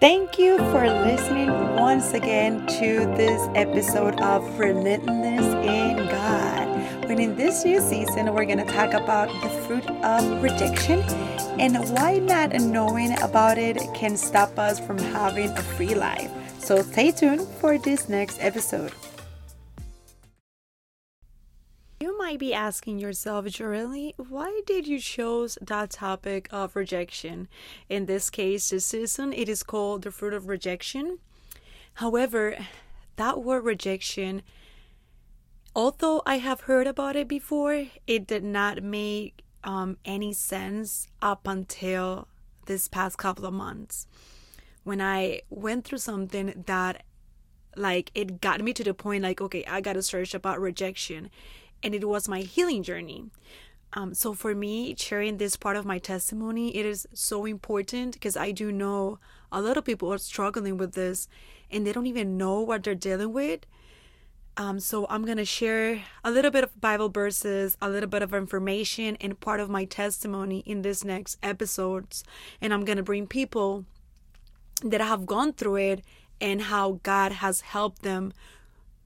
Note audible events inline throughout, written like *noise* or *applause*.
Thank you for listening once again to this episode of Relentless in God. When in this new season, we're going to talk about the fruit of rejection and why not knowing about it can stop us from having a free life. So stay tuned for this next episode. Might be asking yourself, Joreli, why did you choose that topic of rejection? In this case, this season, it is called the fruit of rejection. However, that word rejection, although I have heard about it before, it did not make um, any sense up until this past couple of months when I went through something that like it got me to the point like okay I got to search about rejection and it was my healing journey. Um, so for me, sharing this part of my testimony, it is so important because I do know a lot of people are struggling with this and they don't even know what they're dealing with. Um, so I'm gonna share a little bit of Bible verses, a little bit of information, and part of my testimony in this next episodes. And I'm gonna bring people that have gone through it and how God has helped them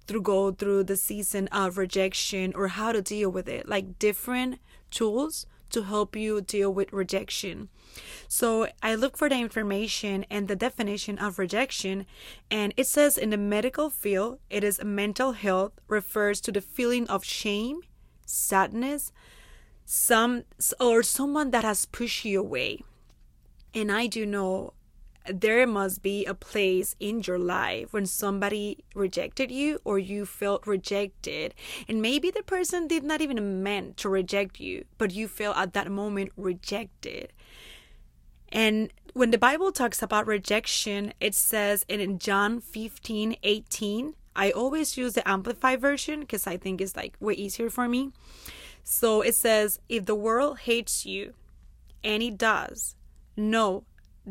through go through the season of rejection or how to deal with it. Like different tools to help you deal with rejection. So i look for the information and the definition of rejection and it says in the medical field it is mental health refers to the feeling of shame sadness some or someone that has pushed you away. And i do know there must be a place in your life when somebody rejected you or you felt rejected. And maybe the person did not even meant to reject you but you felt at that moment rejected. And when the bible talks about rejection it says in john 15 18 i always use the amplified version because i think it's like way easier for me. So it says if the world hates you and it does know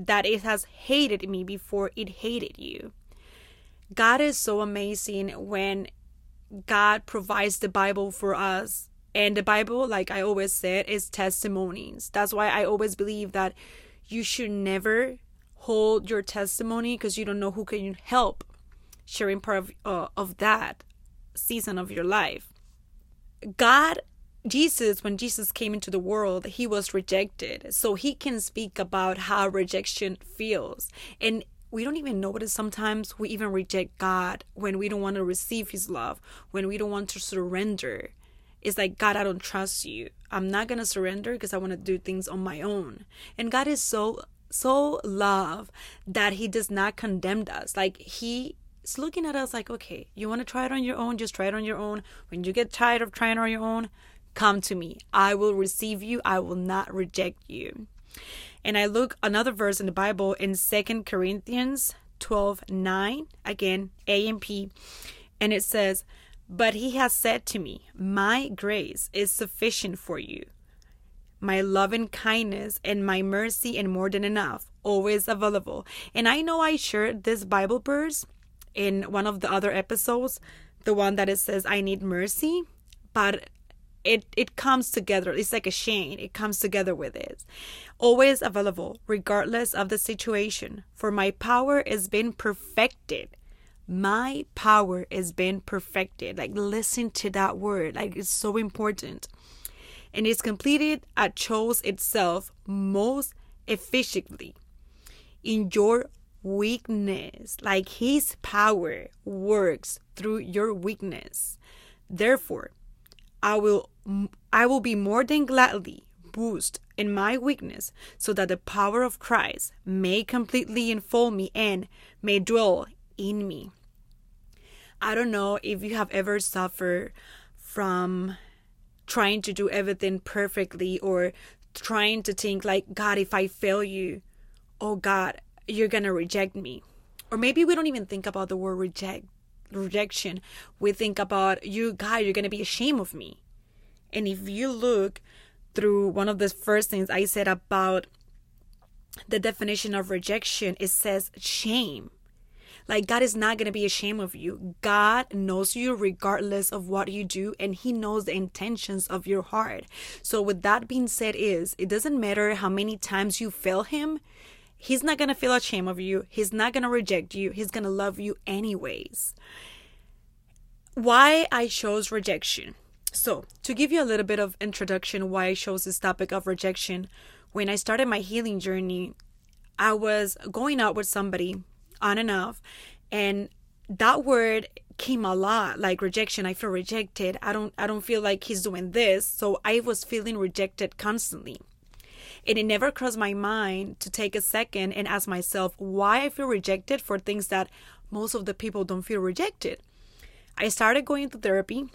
that it has hated me before it hated you. God is so amazing when God provides the Bible for us. And the Bible, like I always said, is testimonies. That's why I always believe that you should never hold your testimony because you don't know who can help sharing part of, uh, of that season of your life. God Jesus, when Jesus came into the world, he was rejected. So he can speak about how rejection feels. And we don't even know. notice sometimes we even reject God when we don't want to receive his love, when we don't want to surrender. It's like, God, I don't trust you. I'm not going to surrender because I want to do things on my own. And God is so, so love that he does not condemn us. Like, he is looking at us like, okay, you want to try it on your own? Just try it on your own. When you get tired of trying on your own, Come to me. I will receive you. I will not reject you. And I look another verse in the Bible in Second Corinthians 12 9, again, AMP. And it says, But he has said to me, My grace is sufficient for you. My loving kindness and my mercy and more than enough, always available. And I know I shared this Bible verse in one of the other episodes, the one that it says, I need mercy. But it it comes together it's like a chain it comes together with it. Always available regardless of the situation. For my power is being perfected. My power is being perfected. Like listen to that word. Like it's so important. And it's completed at chose itself most efficiently. In your weakness like his power works through your weakness. Therefore I will I will be more than gladly boost in my weakness so that the power of Christ may completely enfold me and may dwell in me. I don't know if you have ever suffered from trying to do everything perfectly or trying to think like God if I fail you, oh God, you're to reject me. Or maybe we don't even think about the word reject rejection, we think about you, God, you're going to be ashamed of me. And if you look through one of the first things I said about the definition of rejection, it says shame. Like, God is not going to be ashamed of you. God knows you regardless of what you do, and He knows the intentions of your heart. So, with that being said, is it doesn't matter how many times you fail Him, He's not going to feel ashamed of you. He's not going to reject you. He's going to love you anyways. Why I chose rejection. So, to give you a little bit of introduction why I chose this topic of rejection, when I started my healing journey, I was going out with somebody on and off, and that word came a lot like rejection i feel rejected i don't i don't feel like he's doing this so i was feeling rejected constantly and it never crossed my mind to take a second and ask myself why i feel rejected for things that most of the people don't feel rejected i started going to therapy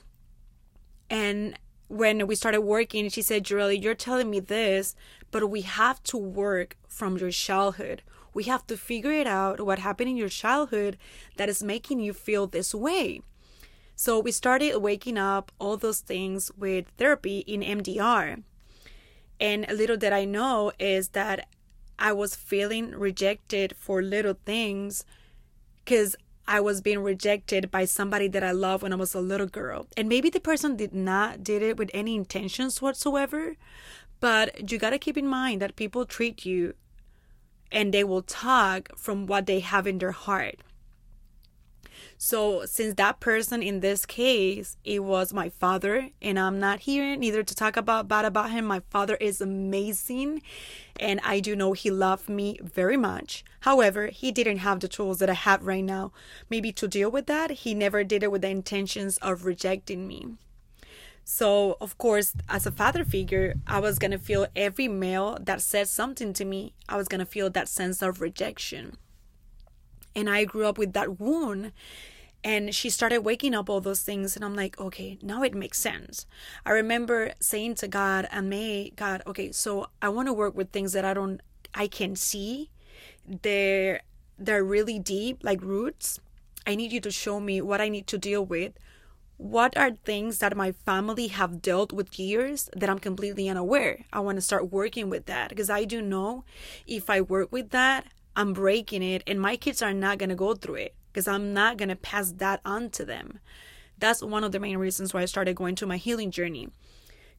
and when we started working she said Julie, you're telling me this but we have to work from your childhood we have to figure it out what happened in your childhood that is making you feel this way. So we started waking up all those things with therapy in EMDR. And a little that I know is that I was feeling rejected for little things because I was being rejected by somebody that I loved when I was a little girl. And maybe the person did not did it with any intentions whatsoever, but you got to keep in mind that people treat you and they will talk from what they have in their heart. So, since that person in this case, it was my father, and I'm not here neither to talk about bad about him. My father is amazing, and I do know he loved me very much. However, he didn't have the tools that I have right now. Maybe to deal with that, he never did it with the intentions of rejecting me. So, of course, as a father figure, I was going to feel every male that said something to me, I was going to feel that sense of rejection. And I grew up with that wound. And she started waking up all those things. And I'm like, okay, now it makes sense. I remember saying to God, and May, God, okay, so I want to work with things that I don't, I can see. They're, they're really deep, like roots. I need you to show me what I need to deal with what are things that my family have dealt with years that I'm completely unaware? I want to start working with that because I do know if I work with that, I'm breaking it and my kids are not going to go through it because I'm not going to pass that on to them. That's one of the main reasons why I started going to my healing journey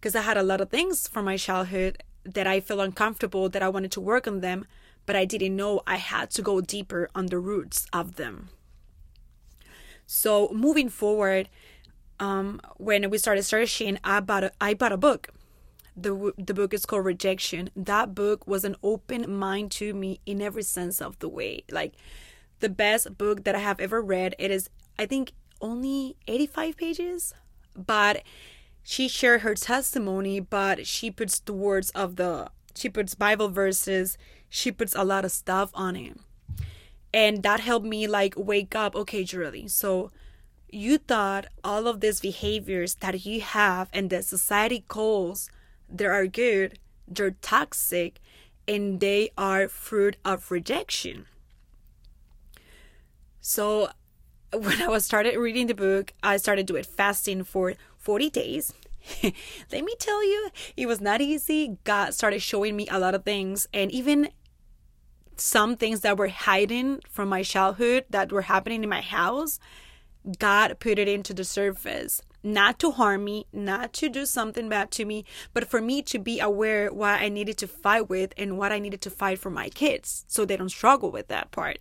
because I had a lot of things from my childhood that I felt uncomfortable that I wanted to work on them, but I didn't know I had to go deeper on the roots of them. So, moving forward, um, when we started searching, I bought a, I bought a book. The, the book is called Rejection. That book was an open mind to me in every sense of the way. Like the best book that I have ever read. It is, I think, only 85 pages, but she shared her testimony, but she puts the words of the, she puts Bible verses, she puts a lot of stuff on it. And that helped me like wake up. Okay, Julie. So you thought all of these behaviors that you have and that society calls they are good, they're toxic, and they are fruit of rejection. So *laughs* when I was started reading the book, I started doing fasting for 40 days. *laughs* Let me tell you, it was not easy. God started showing me a lot of things and even some things that were hiding from my childhood that were happening in my house God put it into the surface, not to harm me, not to do something bad to me, but for me to be aware what I needed to fight with and what I needed to fight for my kids so they don't struggle with that part.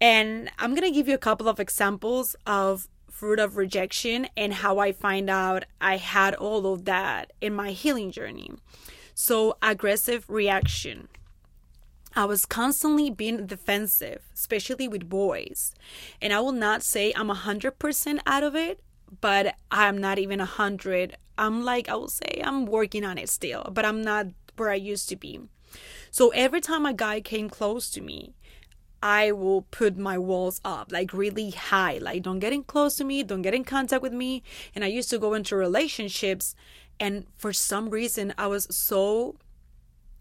And I'm going to give you a couple of examples of fruit of rejection and how I find out I had all of that in my healing journey. So, aggressive reaction. I was constantly being defensive, especially with boys. And I will not say I'm 100% out of it, but I'm not even a 100. I'm like, I will say I'm working on it still, but I'm not where I used to be. So every time a guy came close to me, I will put my walls up like really high. Like, don't get in close to me, don't get in contact with me. And I used to go into relationships, and for some reason, I was so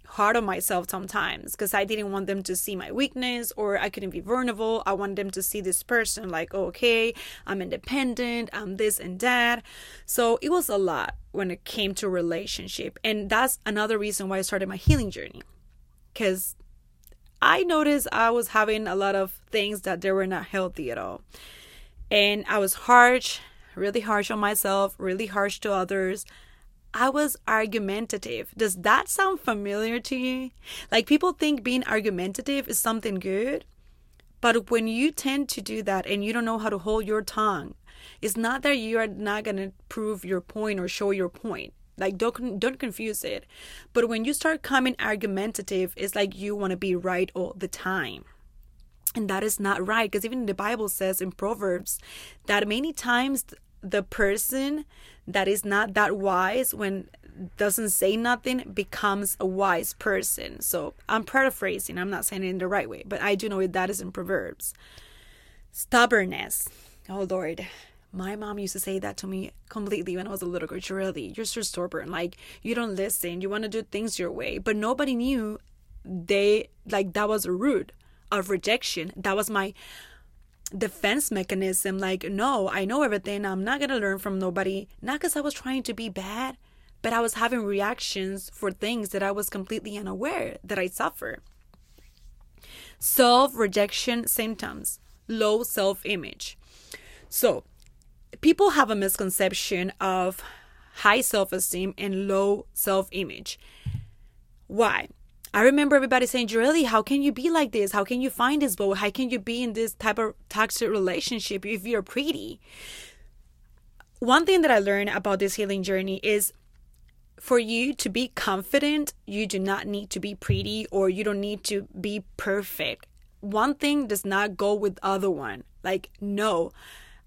hard on myself sometimes because I didn't want them to see my weakness or I couldn't be vulnerable. I wanted them to see this person like, oh, okay, I'm independent, I'm this and that. So it was a lot when it came to relationship. And that's another reason why I started my healing journey. Because I noticed I was having a lot of things that they were not healthy at all. And I was harsh, really harsh on myself, really harsh to others. I was argumentative. Does that sound familiar to you? Like people think being argumentative is something good, but when you tend to do that and you don't know how to hold your tongue, it's not that you are not going to prove your point or show your point. Like don't don't confuse it. But when you start coming argumentative, it's like you want to be right all the time. And that is not right because even the Bible says in Proverbs that many times the person that is not that wise when doesn't say nothing becomes a wise person. So I'm paraphrasing, I'm not saying it in the right way, but I do know it that is in Proverbs. Stubbornness. Oh Lord. My mom used to say that to me completely when I was a little girl. Really, you're so stubborn. Like you don't listen. You want to do things your way, but nobody knew they like that was rude of rejection. That was my defense mechanism. Like, no, I know everything. I'm not gonna learn from nobody. Not because I was trying to be bad, but I was having reactions for things that I was completely unaware that I suffer. Self rejection symptoms, low self image. So, people have a misconception of high self esteem and low self image. Why? I remember everybody saying, Joreli, how can you be like this? How can you find this boy? How can you be in this type of toxic relationship if you're pretty? One thing that I learned about this healing journey is for you to be confident, you do not need to be pretty or you don't need to be perfect. One thing does not go with other one. Like, no.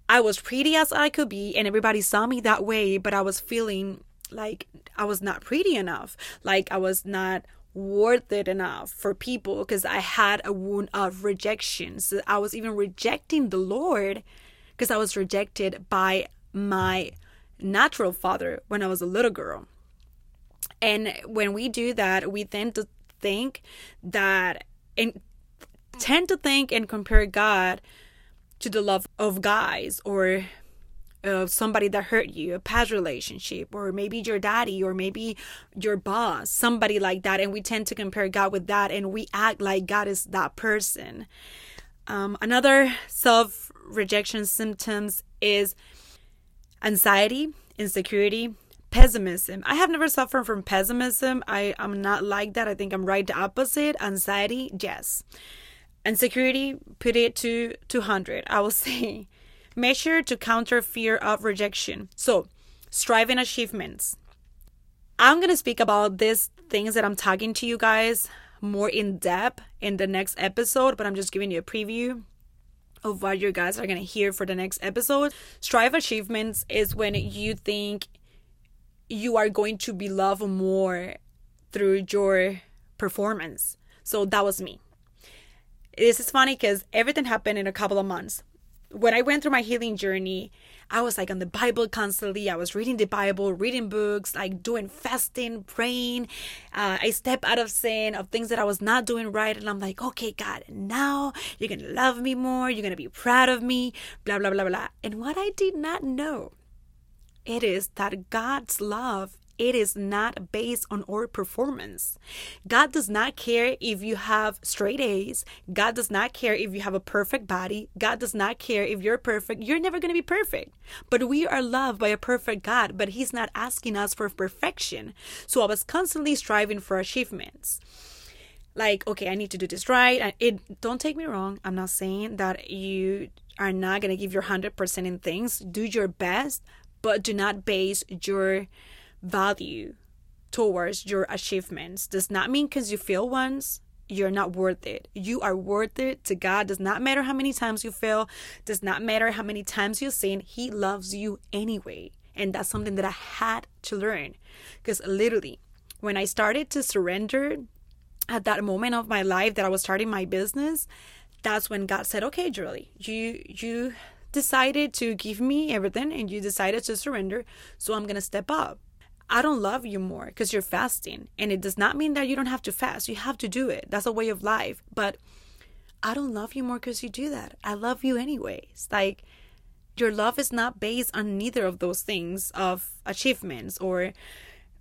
I was pretty as I could be, and everybody saw me that way, but I was feeling like I was not pretty enough. Like I was not worth it enough for people because I had a wound of rejection. So I was even rejecting the Lord because I was rejected by my natural father when I was a little girl. And when we do that, we tend to think that and tend to think and compare God to the love of guys or uh, somebody that hurt you, a past relationship, or maybe your daddy, or maybe your boss, somebody like that. And we tend to compare God with that, and we act like God is that person. Um, another self rejection symptoms is anxiety, insecurity, pessimism. I have never suffered from pessimism. I am not like that. I think I'm right the opposite. Anxiety, yes. Insecurity, put it to 200. I will *laughs* say measure to counter fear of rejection. So, striving achievements. I'm going to speak about these things that I'm talking to you guys more in depth in the next episode, but I'm just giving you a preview of what you guys are going to hear for the next episode. Strive achievements is when you think you are going to be loved more through your performance. So that was me. This is funny because everything happened in a couple of months when I went through my healing journey, I was like on the Bible constantly. I was reading the Bible, reading books, like doing fasting, praying. Uh, I step out of sin, of things that I was not doing right. And I'm like, okay, God, now you're going to love me more. You're going to be proud of me, blah, blah, blah, blah. And what I did not know, it is that God's love it is not based on our performance. God does not care if you have straight A's. God does not care if you have a perfect body. God does not care if you're perfect. You're never going to be perfect. But we are loved by a perfect God, but He's not asking us for perfection. So I was constantly striving for achievements like okay i need to do this right it don't take me wrong i'm not saying that you are not going to give your 100% in things do your best but do not base your value towards your achievements does not mean because you fail once you're not worth it. You are worth it to God. Does not matter how many times you fail, does not matter how many times you sin. He loves you anyway. And that's something that I had to learn. Because literally, when I started to surrender at that moment of my life that I was starting my business, that's when God said, Okay, Julie, you you decided to give me everything and you decided to surrender. So I'm gonna step up. I don't love you more because you're fasting. And it does not mean that you don't have to fast. You have to do it. That's a way of life. But I don't love you more because you do that. I love you anyways. Like, your love is not based on neither of those things of achievements or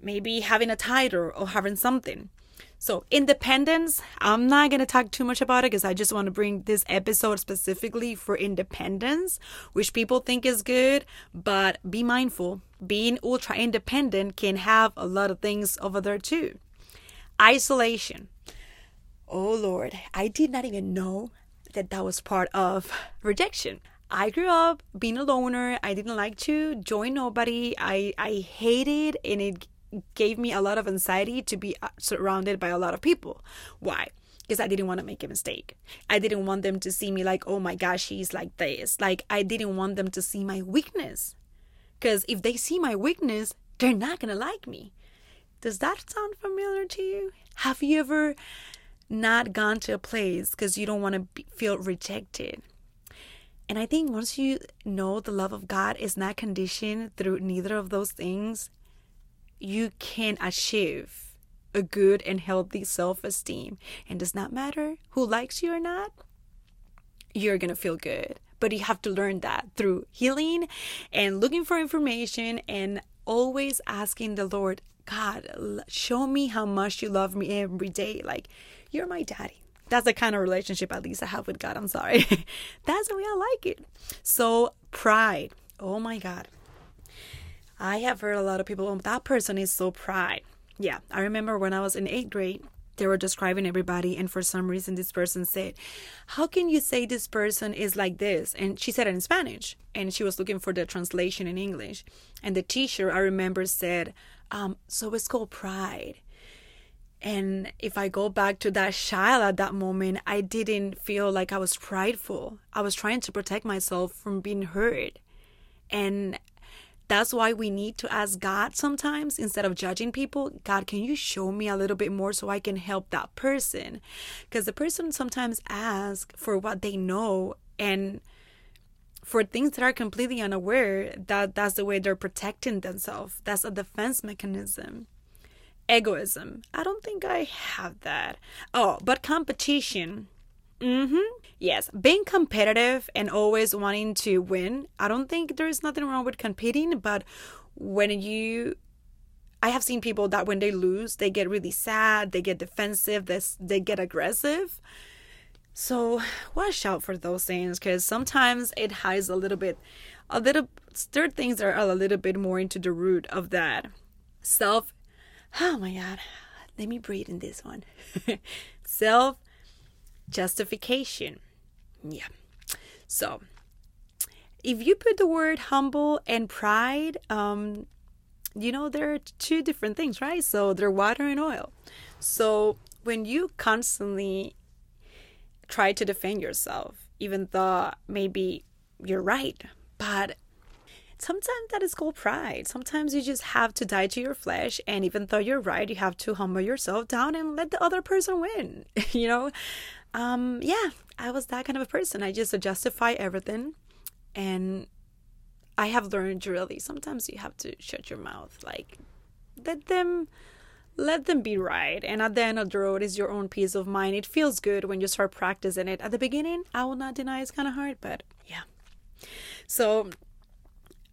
maybe having a title or having something. So, independence, I'm not going to talk too much about it because I just want to bring this episode specifically for independence, which people think is good, but be mindful. Being ultra independent can have a lot of things over there too. Isolation. Oh Lord, I did not even know that that was part of rejection. I grew up being a loner. I didn't like to join nobody. I I hated and it gave me a lot of anxiety to be uh, surrounded by a lot of people. Why? Because I didn't want to make a mistake. I didn't want them to see me like, oh my gosh, she's like this. Like, I didn't want them to see my weakness. Because if they see my weakness, they're not going to like me. Does that sound familiar to you? Have you ever not gone to a place because you don't want to feel rejected? And I think once you know the love of God is not conditioned through neither of those things, you can achieve a good and healthy self esteem. And does not matter who likes you or not, you're gonna feel good. But you have to learn that through healing and looking for information and always asking the Lord, God, show me how much you love me every day. Like, you're my daddy. That's the kind of relationship at least I have with God. I'm sorry. *laughs* That's the way I like it. So, pride. Oh my God. I have heard a lot of people, oh, that person is so pride. Yeah, I remember when I was in eighth grade, they were describing everybody, and for some reason, this person said, How can you say this person is like this? And she said it in Spanish, and she was looking for the translation in English. And the teacher, I remember, said, um, So it's called pride. And if I go back to that child at that moment, I didn't feel like I was prideful. I was trying to protect myself from being hurt. And that's why we need to ask God sometimes instead of judging people. God, can you show me a little bit more so I can help that person? Because the person sometimes asks for what they know and for things that are completely unaware that that's the way they're protecting themselves. That's a defense mechanism. Egoism. I don't think I have that. Oh, but competition. Mm-hmm. Yes, being competitive and always wanting to win. I don't think there is nothing wrong with competing, but when you I have seen people that when they lose, they get really sad, they get defensive, they, they get aggressive. So watch out for those things because sometimes it hides a little bit, a little, there things are a little bit more into the root of that. Self, oh my God, let me breathe in this one. *laughs* Self justification. Yeah. So, if you put the word humble and pride, um, you know, there are two different things, right? So, they're water and oil. So, when you constantly try to defend yourself, even though maybe you're right, but sometimes that is called pride. Sometimes you just have to die to your flesh, and even though you're right, you have to humble yourself down and let the other person win. *laughs* you know, um, yeah, I was that kind of a person. I just justify everything. And I have learned really sometimes you have to shut your mouth. Like, let them let them be right. And at the end of the road is your own peace of mind. It feels good when you start practicing it. At the beginning, I will not deny it's kind of hard, but yeah. So,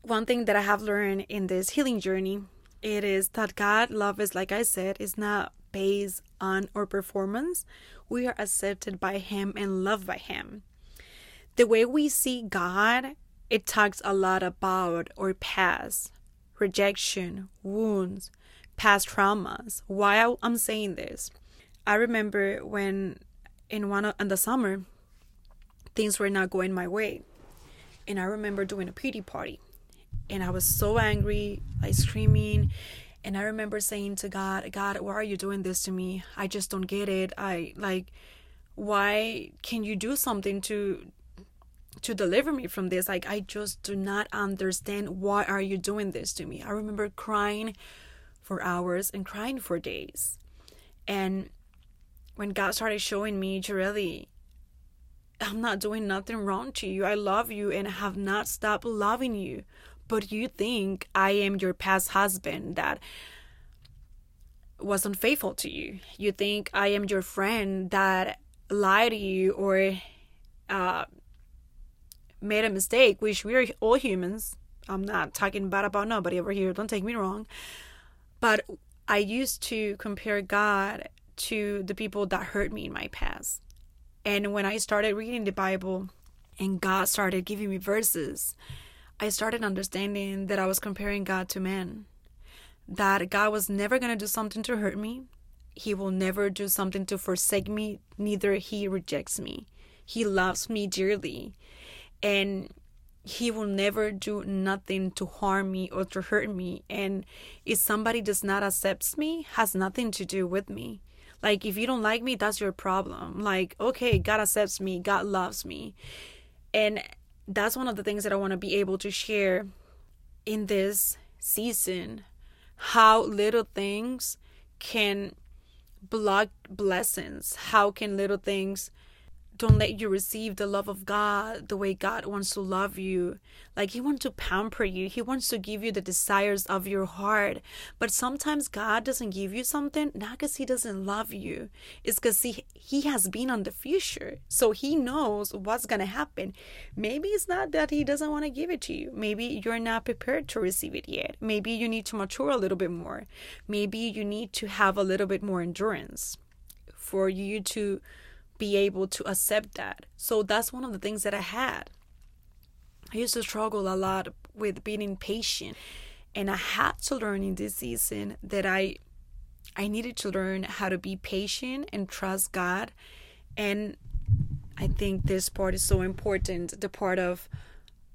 one thing that I have learned in this healing journey, it is that God love is like I said, is not based on our performance we are accepted by Him and loved by Him. The way we see God, it talks a lot about our past, rejection, wounds, past traumas. Why I'm saying this? I remember when in one of, in the summer, things were not going my way, and I remember doing a pity party, and I was so angry, like screaming, and I remember saying to God, God, why are you doing this to me? I just don't get it. I like why can you do something to to deliver me from this? Like I just do not understand why are you doing this to me? I remember crying for hours and crying for days. And when God started showing me, Joreli, I'm not doing nothing wrong to you. I love you and have not stopped loving you but you think I am your past husband that was unfaithful to you. You think I am your friend that lied to you or uh, made a mistake, which we're all humans. I'm not talking bad about nobody over here, don't take me wrong. But I used to compare God to the people that hurt me in my past. And when I started reading the Bible and God started giving me verses, I started understanding that I was comparing God to man. That God was never going to do something to hurt me. He will never do something to forsake me, neither he rejects me. He loves me dearly. And he will never do nothing to harm me or to hurt me and if somebody does not accept me has nothing to do with me like if you don't like me that's your problem like okay god accepts me god loves me and that's one of the things that i want to be able to share in this season how little things can block blessings how can little things don't let you receive the love of God the way God wants to love you. Like He wants to pamper you, He wants to give you the desires of your heart. But sometimes God doesn't give you something not because He doesn't love you, it's because he, he has been on the future. So He knows what's going to happen. Maybe it's not that He doesn't want to give it to you, maybe you're not prepared to receive it yet. Maybe you need to mature a little bit more, maybe you need to have a little bit more endurance for you to be able to accept that. So that's one of the things that I had. I used to struggle a lot with being impatient, and I had to learn in this season that I I needed to learn how to be patient and trust God. And I think this part is so important, the part of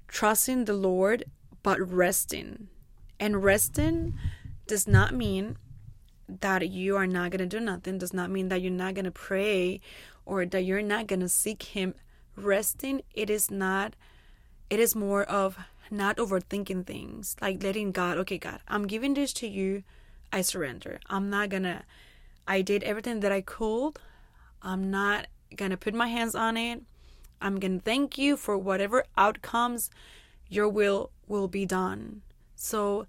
trusting the Lord but resting. And resting does not mean that you are not going to do nothing does not mean that you're not going to pray or that you're not going to seek him resting it is not it is more of not overthinking things like letting god okay god i'm giving this to you. I surrender. I'm not gonna i did everything that i could. I'm not gonna put my hands on it. I'm gonna thank you for whatever outcomes your will will be done. So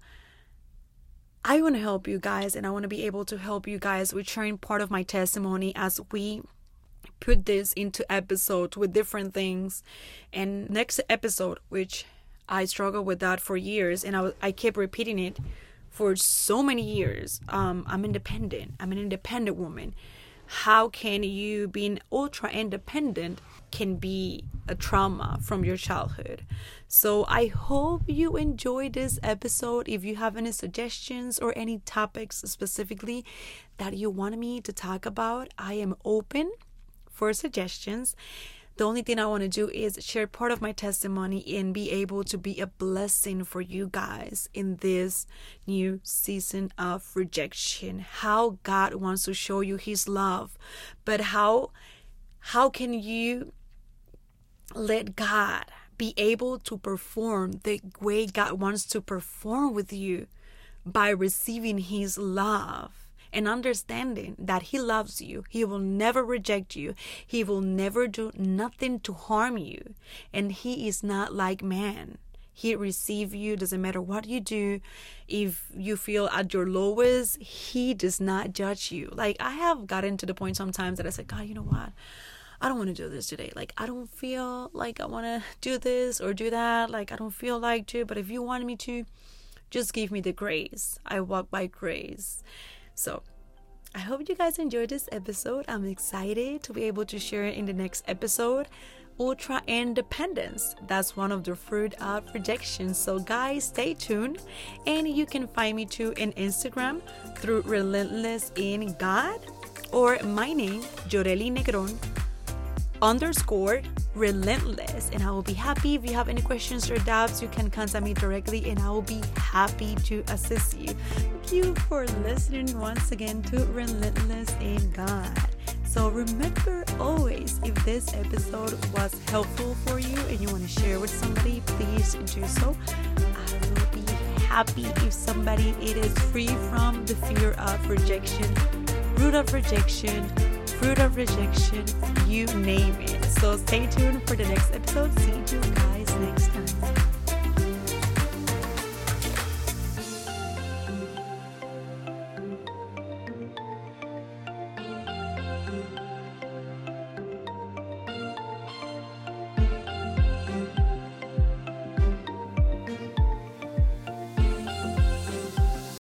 I want to help you guys and I want to be able to help you guys with sharing part of my testimony as we put this into episodes with different things. And next episode, which I struggled with that for years and I, I kept repeating it for so many years. Um, I'm independent. I'm an independent woman. How can you being ultra independent can be a trauma from your childhood? So I hope you enjoyed this episode. If you have any suggestions or any topics specifically that you want me to talk about, I am open for suggestions. The only thing I want to do is share part of my testimony and be able to be a blessing for you guys in this new season of rejection. How God wants to show you his love, but how how can you let God be able to perform the way God wants to perform with you by receiving His love and understanding that He loves you. He will never reject you, He will never do nothing to harm you. And He is not like man. He receive you doesn't matter what you do. If you feel at your lowest, he does not judge you. Like I have gotten to the point sometimes that I said, God, you know what? I don't want to do this today. Like, I don't feel like I want to do this or do that. Like, I don't feel like to, but if you want me to, just give me the grace. I walk by grace. So, I hope you guys enjoyed this episode. I'm excited to be able to share it in the next episode. Ultra independence. That's one of the fruit of rejection. So, guys, stay tuned. And you can find me too in Instagram through Relentless in God or my name, Joreli Negron underscore relentless and i will be happy. If you have any questions or doubts you can contact me directly and i will be happy to assist you. Thank you for listening once again to relentless in god. So remember always if this episode was helpful for you and you want to share with somebody please do so. I will be happy if somebody it is free from the fear of rejection root of rejection fruit of rejection, you name it. So stay tuned for the next episode. See you guys next time.